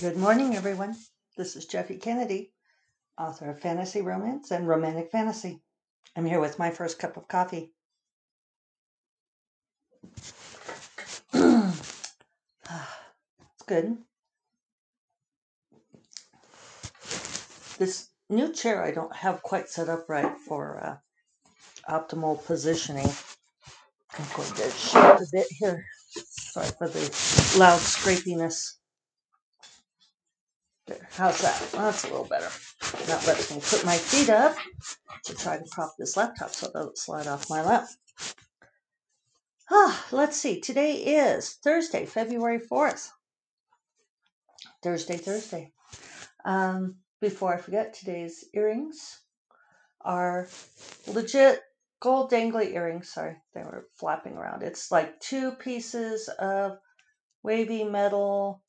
Good morning, everyone. This is Jeffe Kennedy, author of Fantasy Romance and Romantic Fantasy. I'm here with my first cup of coffee. it's good. This new chair I don't have quite set up right for uh, optimal positioning. I'm going to shift a bit here. Sorry for the loud scrapiness. How's that? Well, that's a little better. That lets me put my feet up to try to prop this laptop so it doesn't slide off my lap. Ah, let's see. Today is Thursday, February 4th. Thursday, Thursday. Um, before I forget, today's earrings are legit gold dangly earrings. Sorry, they were flapping around. It's like two pieces of wavy metal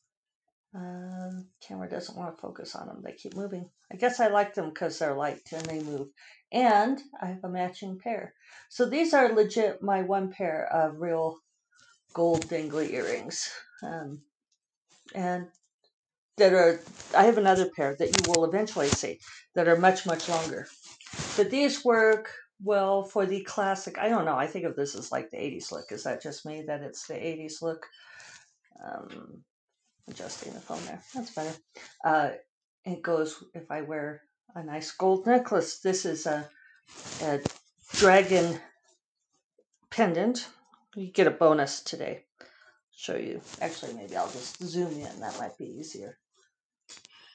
um, camera doesn't want to focus on them. They keep moving. I guess I like them because they're light and they move. And I have a matching pair. So these are legit my one pair of real gold dangly earrings. Um, and that are, I have another pair that you will eventually see that are much, much longer. But these work well for the classic. I don't know. I think of this as like the 80s look. Is that just me that it's the 80s look? Um, adjusting the phone there. That's better. Uh, it goes if I wear a nice gold necklace. This is a, a dragon pendant. You get a bonus today. Show you. Actually, maybe I'll just zoom in. That might be easier.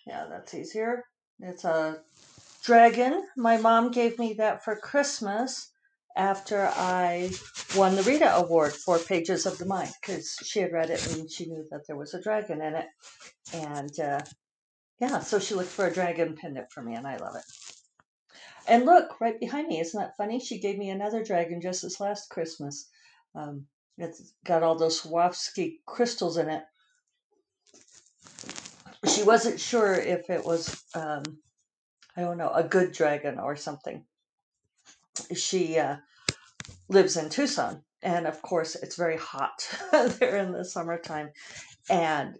Yeah, that's easier. It's a dragon. My mom gave me that for Christmas after I won the Rita Award for Pages of the Mind because she had read it and she knew that there was a dragon in it. And uh, yeah, so she looked for a dragon pendant for me, and I love it. And look, right behind me, isn't that funny? She gave me another dragon just this last Christmas. Um, it's got all those Swarovski crystals in it. She wasn't sure if it was, um, I don't know, a good dragon or something she uh, lives in Tucson. And of course, it's very hot there in the summertime. And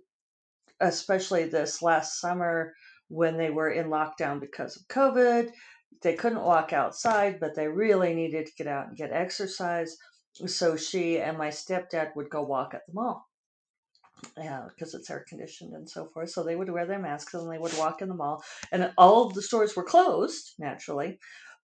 especially this last summer when they were in lockdown because of COVID, they couldn't walk outside, but they really needed to get out and get exercise. So she and my stepdad would go walk at the mall. Yeah, because it's air conditioned and so forth. So they would wear their masks and they would walk in the mall. And all the stores were closed, naturally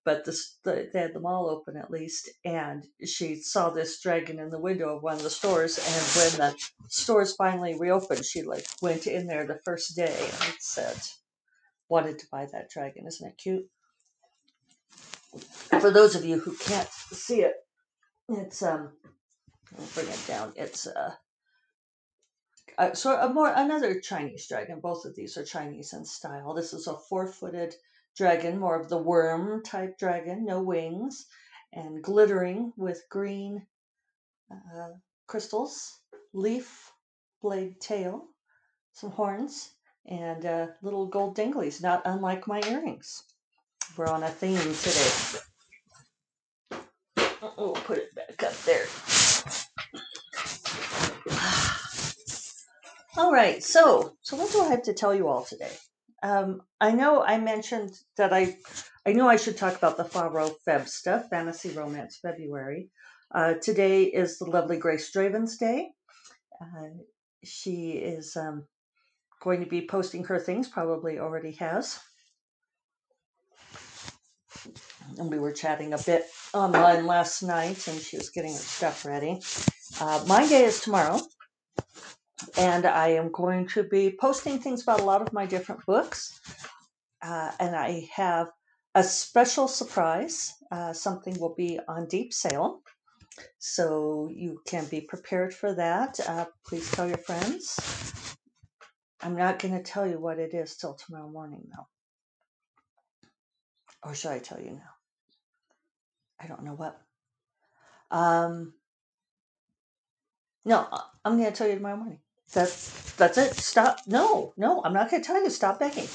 but the, the, they had them all open at least. And she saw this dragon in the window of one of the stores. And when the stores finally reopened, she like went in there the first day and said, wanted to buy that dragon. Isn't it cute? For those of you who can't see it, it's um, I'll bring it down. It's uh, uh so a more another Chinese dragon. Both of these are Chinese in style. This is a four-footed dragon, more of the worm type dragon, no wings, and glittering with green uh, crystals, leaf blade tail, some horns, and uh, little gold dinglies, not unlike my earrings. We're on a theme today. We'll put it back up there. All right, so so what do I have to tell you all today? Um, I know I mentioned that I I knew I should talk about the Faro Feb stuff, Fantasy Romance February. Uh, today is the lovely Grace Draven's day. Uh, she is um, going to be posting her things, probably already has. And we were chatting a bit online last night, and she was getting her stuff ready. Uh, my day is tomorrow and I am going to be posting things about a lot of my different books. Uh, and I have a special surprise. Uh, something will be on deep sale. So you can be prepared for that. Uh, please tell your friends. I'm not going to tell you what it is till tomorrow morning, though. Or should I tell you now? I don't know what. Um, no, I'm going to tell you tomorrow morning. That's that's it. Stop. No, no, I'm not going to tell you. Stop begging.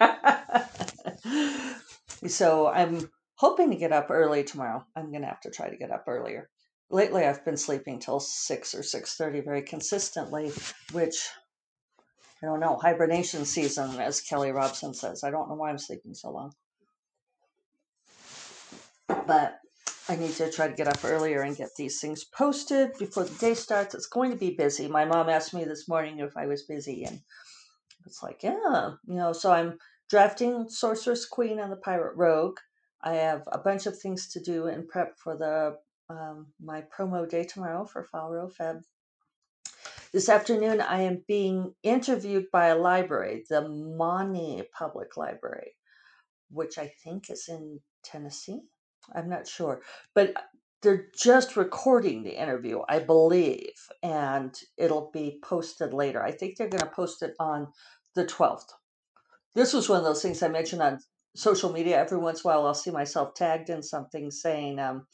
so I'm hoping to get up early tomorrow. I'm going to have to try to get up earlier. Lately, I've been sleeping till six or six thirty very consistently, which I don't know, hibernation season, as Kelly Robson says. I don't know why I'm sleeping so long. But I need to try to get up earlier and get these things posted before the day starts. It's going to be busy. My mom asked me this morning if I was busy, and it's like, yeah, you know, so I'm drafting Sorceress Queen and the Pirate Rogue. I have a bunch of things to do in prep for the um, my promo day tomorrow for FaRo Feb. This afternoon, I am being interviewed by a library, the Maunee Public Library, which I think is in Tennessee. I'm not sure, but they're just recording the interview, I believe, and it'll be posted later. I think they're going to post it on the 12th. This was one of those things I mentioned on social media. Every once in a while, I'll see myself tagged in something saying, um,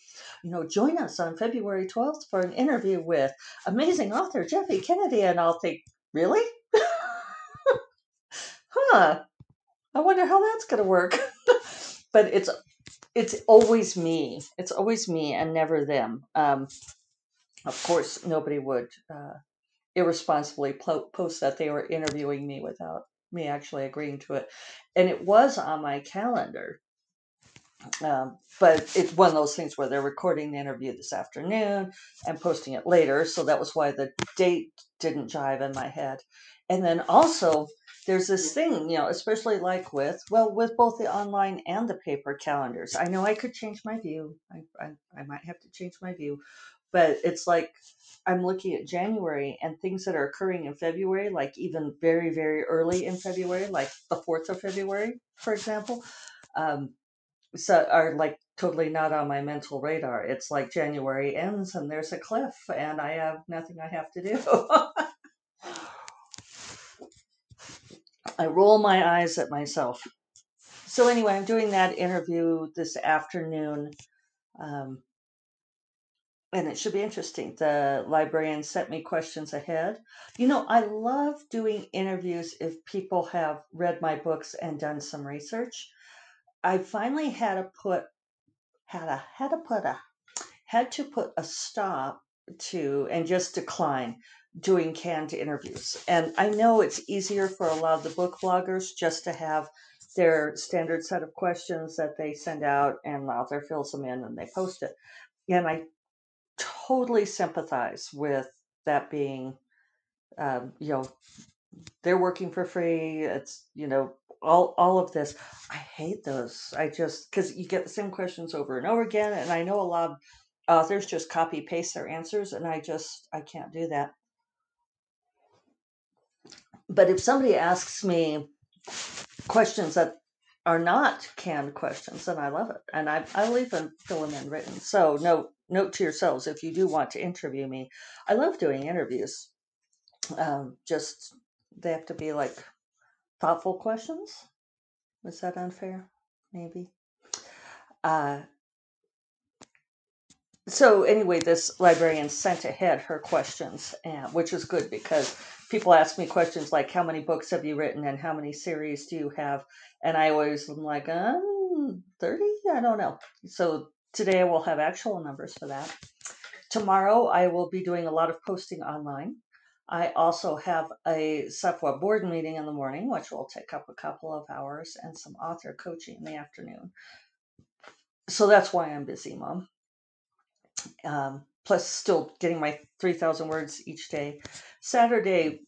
you know, join us on February 12th for an interview with amazing author Jeffe Kennedy. And I'll think, really? huh. I wonder how that's going to work. but it's it's always me. It's always me and never them. Um, of course, nobody would uh, irresponsibly po- post that they were interviewing me without me actually agreeing to it. And it was on my calendar. Um, but it's one of those things where they're recording the interview this afternoon and posting it later. So that was why the date didn't jive in my head. And then also, there's this thing, you know, especially like with, well, with both the online and the paper calendars. I know I could change my view. I, I, I might have to change my view, but it's like I'm looking at January and things that are occurring in February, like even very, very early in February, like the 4th of February, for example, um, so are like totally not on my mental radar. It's like January ends and there's a cliff and I have nothing I have to do. I roll my eyes at myself. So, anyway, I'm doing that interview this afternoon. Um, and it should be interesting. The librarian sent me questions ahead. You know, I love doing interviews if people have read my books and done some research. I finally had to put had a had to put a had to put a stop to and just decline doing canned interviews. And I know it's easier for a lot of the book bloggers just to have their standard set of questions that they send out and the author fills them in and they post it. And I totally sympathize with that being, um, you know, they're working for free. It's, you know, all, all of this. I hate those. I just, because you get the same questions over and over again. And I know a lot of authors just copy paste their answers, and I just, I can't do that. But if somebody asks me questions that are not canned questions, then I love it. And I, I'll even fill them in written. So note, note to yourselves, if you do want to interview me, I love doing interviews. Um, just, they have to be like thoughtful questions. Was that unfair? Maybe. Uh, so anyway, this librarian sent ahead her questions, and, which is good because people ask me questions like, "How many books have you written?" and "How many series do you have?" And I always am like, um, 30? I don't know. So today I will have actual numbers for that. Tomorrow I will be doing a lot of posting online. I also have a SFWA board meeting in the morning, which will take up a couple of hours, and some author coaching in the afternoon. So that's why I'm busy, Mom. Um, plus, still getting my 3,000 words each day. Saturday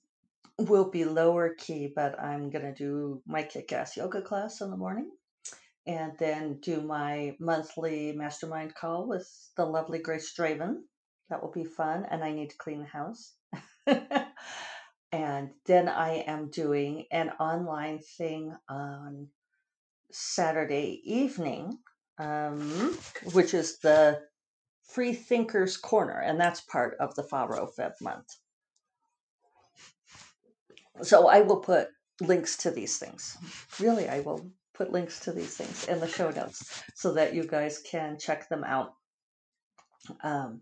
will be lower key, but I'm going to do my kick ass yoga class in the morning and then do my monthly mastermind call with the lovely Grace Draven. That will be fun, and I need to clean the house. and then I am doing an online thing on Saturday evening, um, which is the Free Thinkers Corner, and that's part of the FaRo Feb month. So I will put links to these things. Really, I will put links to these things in the show notes so that you guys can check them out. Um,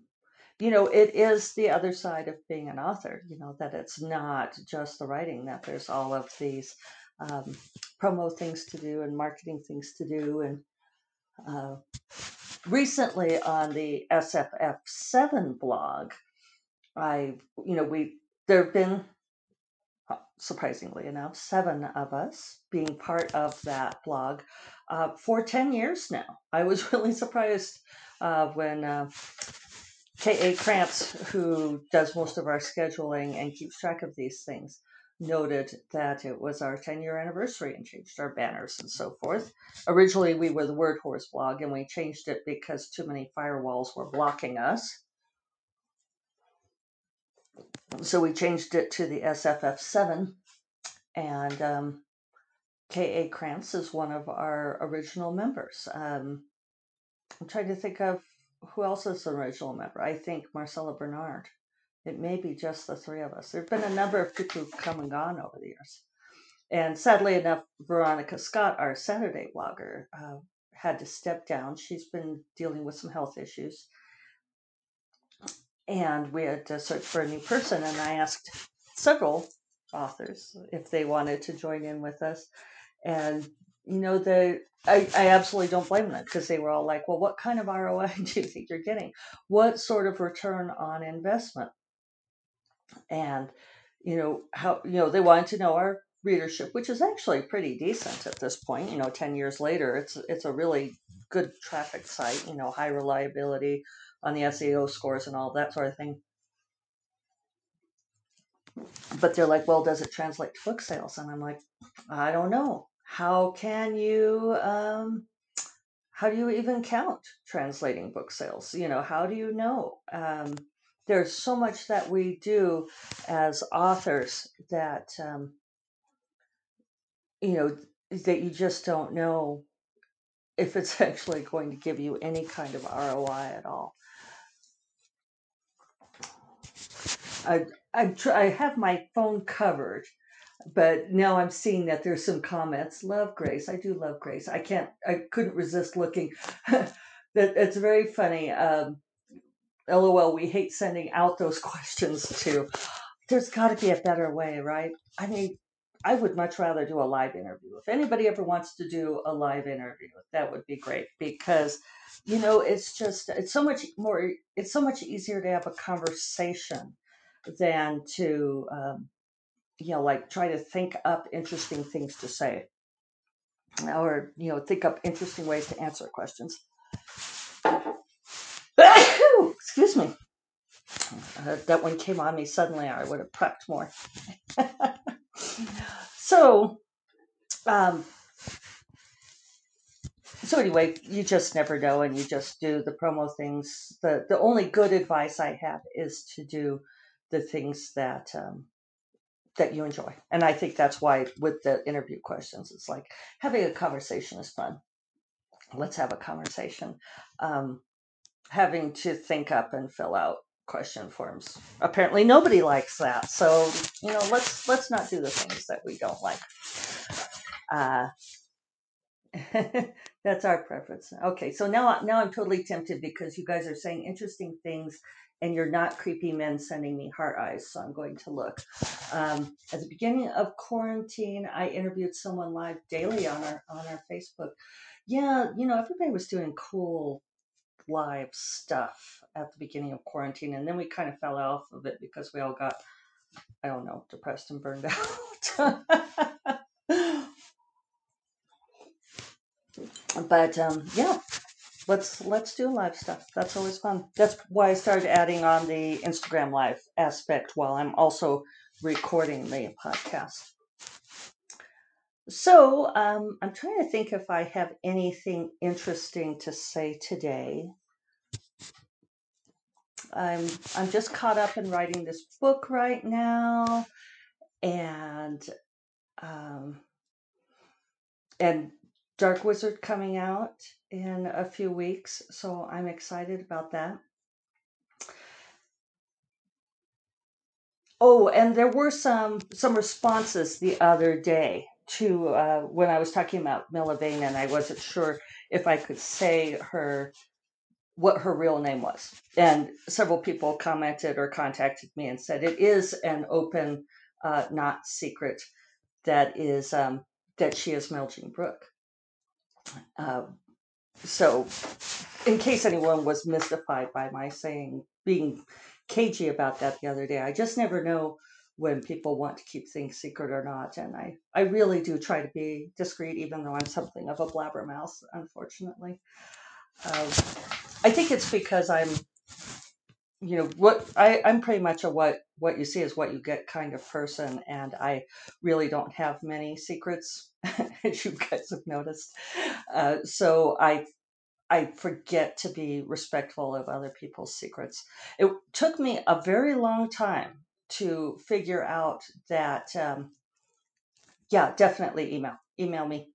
you know, it is the other side of being an author, you know, that it's not just the writing, that there's all of these um, promo things to do and marketing things to do. And uh, recently on the SFF7 blog, I, you know, we, there have been surprisingly enough, seven of us being part of that blog uh, for 10 years now. I was really surprised uh, when uh, K.A. Krantz, who does most of our scheduling and keeps track of these things, noted that it was our 10 year anniversary and changed our banners and so forth. Originally, we were the Word Whores blog, and we changed it because too many firewalls were blocking us. So we changed it to the SFF7, and um, K.A. Krantz is one of our original members. Um, I'm trying to think of who else is an original member. I think Marcella Burnard. It may be just the three of us. There have been a number of people who've come and gone over the years. And sadly enough, Veronica Scott, our Saturday blogger, uh, had to step down. She's been dealing with some health issues. And we had to search for a new person. And I asked several authors if they wanted to join in with us. And, you know, the I, I absolutely don't blame them because they were all like, well, what kind of ROI do you think you're getting? What sort of return on investment? And you know how you know they wanted to know our readership which is actually pretty decent at this point you know 10 years later it's it's a really good traffic site you know high reliability on the SEO scores and all that sort of thing. But they're like well does it translate to book sales? And i'm like i don't know. How can you um how do you even count translating book sales? You know how do you know? Um there's so much that we do as authors that um, you know that you just don't know if it's actually going to give you any kind of ROI at all. I I, try, I have my phone covered, but now I'm seeing that there's some comments. Love Grace, I do love Grace. I can't, I couldn't resist looking. that it's very funny. Um, LOL, we hate sending out those questions to. There's got to be a better way, right? I mean, I would much rather do a live interview. If anybody ever wants to do a live interview, that would be great because, you know, it's just, it's so much more, it's so much easier to have a conversation than to, um, you know, like try to think up interesting things to say or, you know, think up interesting ways to answer questions. Excuse me. Uh, that one came on me suddenly. I would have prepped more. so, um, so anyway, you just never know, and you just do the promo things. the The only good advice I have is to do the things that um, that you enjoy, and I think that's why with the interview questions, it's like having a conversation is fun. Let's have a conversation. Um, having to think up and fill out question forms. Apparently nobody likes that. So, you know, let's let's not do the things that we don't like. Uh, that's our preference. Okay, so now now I'm totally tempted because you guys are saying interesting things and you're not creepy men sending me heart eyes, so I'm going to look. Um, at the beginning of quarantine, I interviewed someone live daily on our on our Facebook. Yeah, you know, everybody was doing cool live stuff at the beginning of quarantine, and then we kind of fell off of it because we all got, I don't know, depressed and burned out. but um, yeah, let's let's do live stuff. That's always fun. That's why I started adding on the Instagram live aspect while I'm also recording the podcast. So um, I'm trying to think if I have anything interesting to say today. I'm I'm just caught up in writing this book right now, and um, and Dark Wizard coming out in a few weeks, so I'm excited about that. Oh, and there were some some responses the other day to uh, when I was talking about Milla Vane, and I wasn't sure if I could say her what her real name was. And several people commented or contacted me and said it is an open, uh, not secret, that is um, that she is Meljean Brook. Uh, so, in case anyone was mystified by my saying being cagey about that the other day, I just never know when people want to keep things secret or not. And I, I really do try to be discreet, even though I'm something of a blabbermouth, unfortunately. Um, I think it's because I'm, you know, what I, I'm pretty much a what what you see is what you get kind of person, and I really don't have many secrets, as you guys have noticed. Uh, so I I forget to be respectful of other people's secrets. It took me a very long time to figure out that, um, yeah, definitely email. Email me.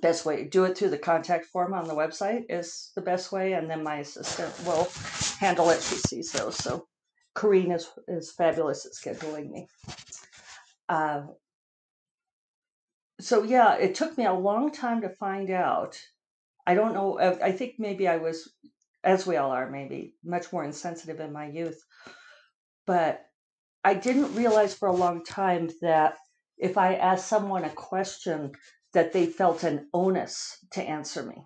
Best way, do it through the contact form on the website is the best way, and then my assistant will handle it. She sees those. So, Corrine is, is fabulous at scheduling me. Uh, so, yeah, it took me a long time to find out I don't know. I think maybe I was, as we all are, maybe much more insensitive in my youth. But I didn't realize for a long time that if I asked someone a question, that they felt an onus to answer me.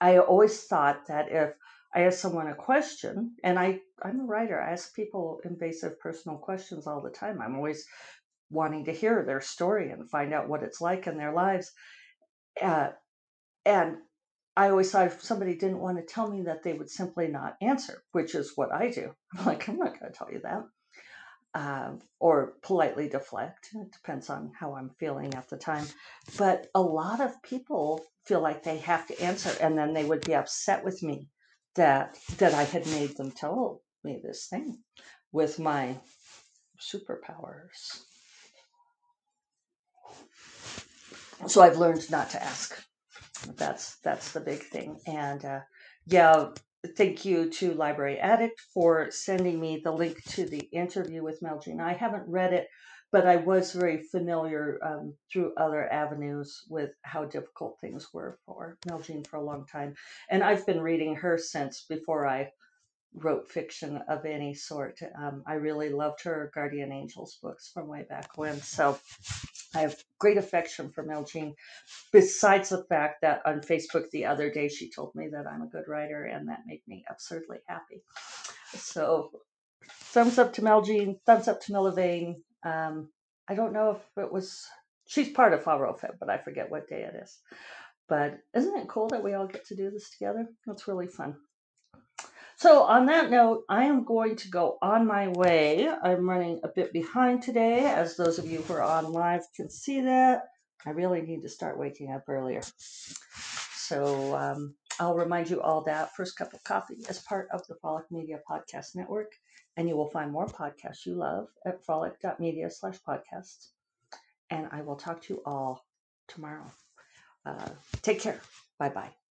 I always thought that if I asked someone a question, and I, I'm a writer, I ask people invasive personal questions all the time. I'm always wanting to hear their story and find out what it's like in their lives. Uh, and I always thought if somebody didn't want to tell me that they would simply not answer, which is what I do. I'm like, I'm not going to tell you that. Uh, or politely deflect. It depends on how I'm feeling at the time. But a lot of people feel like they have to answer, and then they would be upset with me that that I had made them tell me this thing with my superpowers. So I've learned not to ask that's that's the big thing. And uh, yeah, thank you to Library Addict for sending me the link to the interview with Mel I haven't read it, but I was very familiar um, through other avenues with how difficult things were for Mel for a long time. And I've been reading her since before I wrote fiction of any sort. Um, I really loved her Guardian Angels books from way back when. So I have great affection for Meljean, besides the fact that on Facebook the other day she told me that I'm a good writer, and that made me absurdly happy. So, thumbs up to Meljean, thumbs up to Milla Vane. Um, I don't know if it was, she's part of Fab, but I forget what day it is. But isn't it cool that we all get to do this together? It's really fun. So, on that note, I am going to go on my way. I'm running a bit behind today, as those of you who are on live can see that. I really need to start waking up earlier. So, um, I'll remind you all that First Cup of Coffee is part of the Frolic Media Podcast Network, and you will find more podcasts you love at frolic.media slash podcasts. And I will talk to you all tomorrow. Uh, take care. Bye bye.